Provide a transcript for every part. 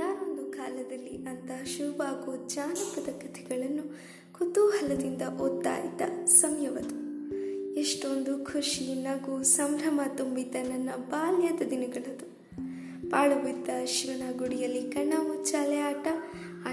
ಒಂದಾನೊಂದು ಕಾಲದಲ್ಲಿ ಅಂತಹ ಶುರುವಾಗುವ ಜಾನಪದ ಕಥೆಗಳನ್ನು ಕುತೂಹಲದಿಂದ ಓದ್ತಾ ಇದ್ದ ಸಮಯವದು ಎಷ್ಟೊಂದು ಖುಷಿ, ನಗು, ಸಂಭ್ರಮ ತುಂಬಿದ್ದ ನನ್ನ ಬಾಲ್ಯದ ದಿನಗಳದು. ಪಾಳು ಬಿದ್ದ ಶಿವನ ಗುಡಿಯಲ್ಲಿ ಕಣ್ಣ ಮುಚ್ಚಾಲೆ ಆಟ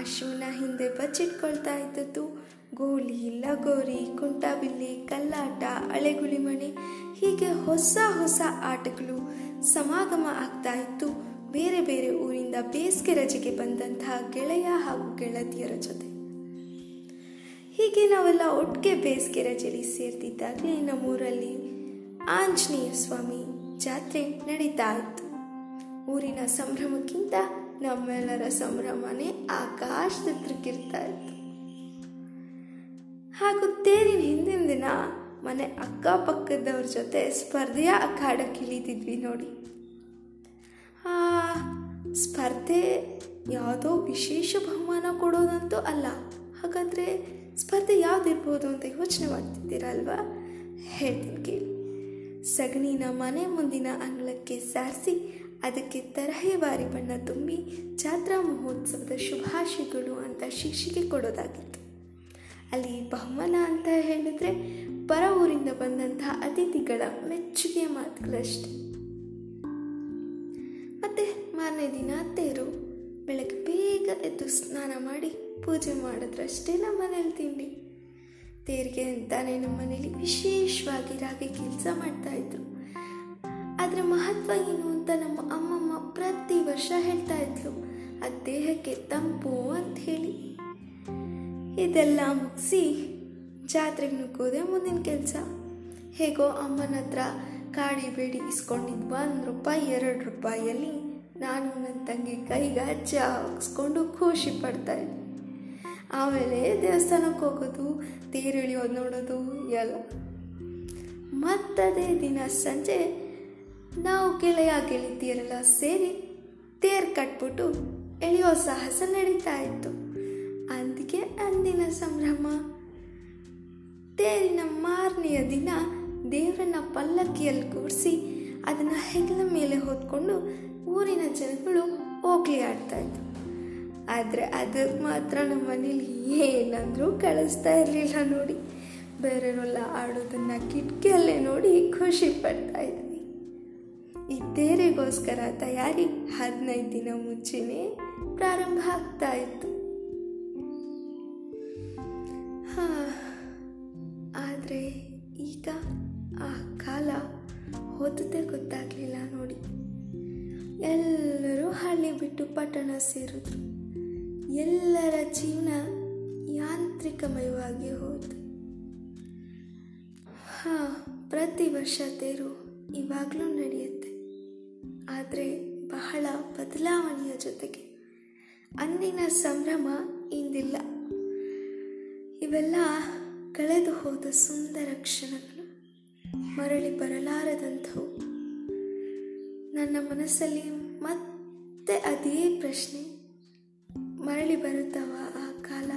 ಆ ಶಿವನ ಹಿಂದೆ ಬಚ್ಚಿಟ್ಕೊಳ್ತಾ ಇದ್ದದ್ದು. ಗೋಲಿ, ಲಗೋರಿ, ಕುಂಟಾಬಿಲ್ಲಿ, ಕಲ್ಲಾಟ, ಅಳೆಗುಳಿ ಮಣೆ, ಹೀಗೆ ಹೊಸ ಹೊಸ ಆಟಗಳು ಸಮಾಗಮ ಆಗ್ತಾ ಇತ್ತು. ಬೇರೆ ಬೇರೆ ಊರಿಂದ ಬೇಸಿಗೆ ರಜೆಗೆ ಬಂದಂತಹ ಗೆಳೆಯ ಹಾಗೂ ಗೆಳತಿಯರ ಜೊತೆ. ಹೀಗೆ ನಾವೆಲ್ಲ ಒಟ್ಟಿಗೆ ಬೇಸಿಗೆ ರಜೆಯಲ್ಲಿ ಸೇರ್ತಿದ್ದಾಗಲೇ ನಮ್ಮೂರಲ್ಲಿ ಆಂಜನೇಯ ಸ್ವಾಮಿ ಜಾತ್ರೆ ನಡೀತಾ ಇತ್ತು. ಊರಿನ ಸಂಭ್ರಮಕ್ಕಿಂತ ನಮ್ಮೆಲ್ಲರ ಸಂಭ್ರಮನೇ ಆಕಾಶದತ್ರಕ್ಕಿರ್ತಾ ಇತ್ತು. ಹಾಗೂ ತೇರಿನ ಹಿಂದಿನ ದಿನ ಮನೆ ಅಕ್ಕಪಕ್ಕದವ್ರ ಜೊತೆ ಸ್ಪರ್ಧೆಯ ಅಖಾಡಕ್ಕೆ ಇಳಿತಿದ್ವಿ ನೋಡಿ. ಸ್ಪರ್ಧೆ ಯಾವುದೋ ವಿಶೇಷ ಬಹುಮಾನ ಕೊಡೋದಂತೂ ಅಲ್ಲ. ಹಾಗಾದರೆ ಸ್ಪರ್ಧೆ ಯಾವುದಿರ್ಬೋದು ಅಂತ ಯೋಚನೆ ಮಾಡ್ತಿದ್ದೀರಾ ಅಲ್ವಾ? ಹೇಳ್ತೀನಿ ಕೇಳಿ. ಸಗಣಿನ ಮನೆ ಮುಂದಿನ ಅಂಗಳಕ್ಕೆ ಸಾರಿಸಿ ಅದಕ್ಕೆ ತರಹೇವಾರಿ ಬಣ್ಣ ತುಂಬಿ ಜಾತ್ರಾ ಮಹೋತ್ಸವದ ಶುಭಾಶಯಗಳು ಅಂತ ಶಿಕ್ಷೆಗೆ ಕೊಡೋದಾಗಿತ್ತು. ಅಲ್ಲಿ ಬಹುಮಾನ ಅಂತ ಹೇಳಿದ್ರೆ ಪರ ಊರಿಂದ ಬಂದಂತಹ ಅತಿಥಿಗಳ ಮೆಚ್ಚುಗೆಯ ಮಾತುಗಳಷ್ಟೆ. ಮಾರನೇ ದಿನ ತೇರು. ಬೆಳಗ್ಗೆ ಬೇಗ ಎದ್ದು ಸ್ನಾನ ಮಾಡಿ ಪೂಜೆ ಮಾಡಿದ್ರಷ್ಟೇ ನಮ್ಮ ಮನೇಲಿ ತಿಂಡಿ. ತೇರಿಗೆ ಅಂತಾನೆ ನಮ್ಮ ಮನೇಲಿ ವಿಶೇಷವಾಗಿ ರಾಗಿ ಕೆಲಸ ಮಾಡ್ತಾ ಇದ್ರು. ಅದರ ಮಹತ್ವ ಏನು ಅಂತ ನಮ್ಮ ಅಮ್ಮಮ್ಮ ಪ್ರತಿ ವರ್ಷ ಹೇಳ್ತಾ ಇದ್ಲು. ಆ ದೇಹಕ್ಕೆ ತಂಪು ಅಂತ ಹೇಳಿ. ಇದೆಲ್ಲ ಮುಗಿಸಿ ಜಾತ್ರೆಗೆ ನುಗ್ಗೋದೆ ಮುಂದಿನ ಕೆಲಸ. ಹೇಗೋ ಅಮ್ಮನ ಹತ್ರ ಕಾಡಿ ಬೇಡಿ ಒಂದು ರೂಪಾಯಿ ಎರಡು ರೂಪಾಯಿಯಲ್ಲಿ ನಾನು ನನ್ನ ತಂಗಿ ಕೈಗೆ ಅಜ್ಜ ಹಾಕ್ಸ್ಕೊಂಡು ಖುಷಿ ಪಡ್ತಾ ಇದ್ದೆ. ಆಮೇಲೆ ದೇವಸ್ಥಾನಕ್ಕೆ ಹೋಗೋದು ತೇರಿಳಿಯೋದು ನೋಡೋದು, ಎಲ್ಲ. ಮತ್ತದೇ ದಿನ ಸಂಜೆ, ನಾವು ಗೆಳೆಯ ಗೆಳತಿಯರೆಲ್ಲ ಸೇರಿ ತೇರು ಕಟ್ಬಿಟ್ಟು ಎಳೆಯೋ ಸಾಹಸ ನಡೀತಾ ಇತ್ತು. ಅದಕ್ಕೆ ಅಂದಿನ ಸಂಭ್ರಮ. ತೇರಿನ ಮಾರನೆಯ ದಿನ ದೇವರನ್ನ ಪಲ್ಲಕ್ಕಿಯಲ್ಲಿ ಕೂರಿಸಿ ಅದನ್ನ ಹೆಗಲ ಮೇಲೆ ಹೊತ್ಕೊಂಡು ಊರಿನ ಜನಗಳು ಹೋಗ್ಲಿ ಆಡ್ತಾ ಇದ್ರು ಆದರೆ ಅದಕ್ಕೆ ಮಾತ್ರ ನಮ್ಮ ಮನೇಲಿ ಏನಾದರೂ ಕಳಿಸ್ತಾ ಇರಲಿಲ್ಲ ನೋಡಿ. ಬೇರೆಯವರೆಲ್ಲ ಆಡೋದನ್ನು ಕಿಟಕಿಯಲ್ಲೇ ನೋಡಿ ಖುಷಿ ಪಡ್ತಾ ಇದ್ವಿ ತೇರೆಗೋಸ್ಕರ ತಯಾರಿ ಹದಿನೈದು ದಿನ ಮುಂಚೆನೇ ಪ್ರಾರಂಭ ಆಗ್ತಾ ಇತ್ತು ಎಲ್ಲರೂ ಹಳ್ಳಿ ಬಿಟ್ಟು ಪಟ್ಟಣ ಸೇರಿದ್ರು. ಎಲ್ಲರ ಜೀವನ ಯಾಂತ್ರಿಕಮಯವಾಗಿ ಹೋಯಿತು. ಹಾ, ಪ್ರತಿ ವರ್ಷ ತೇರು ಇವಾಗಲೂ ನಡೆಯುತ್ತೆ. ಆದರೆ ಬಹಳ ಬದಲಾವಣೆಯ ಜೊತೆಗೆ ಅಂದಿನ ಸಂಭ್ರಮ ಇಂದಿಲ್ಲ. ಇವೆಲ್ಲ ಕಳೆದು ಹೋದ ಸುಂದರ ಕ್ಷಣಗಳು. ಮರಳಿ ಬರಲಾರದಂಥವು. ನನ್ನ ಮನಸ್ಸಲ್ಲಿ ಮತ್ತೆ ಅದೇ ಪ್ರಶ್ನೆ ಮರಳಿ ಬರುತ್ತವ ಆ ಕಾಲ?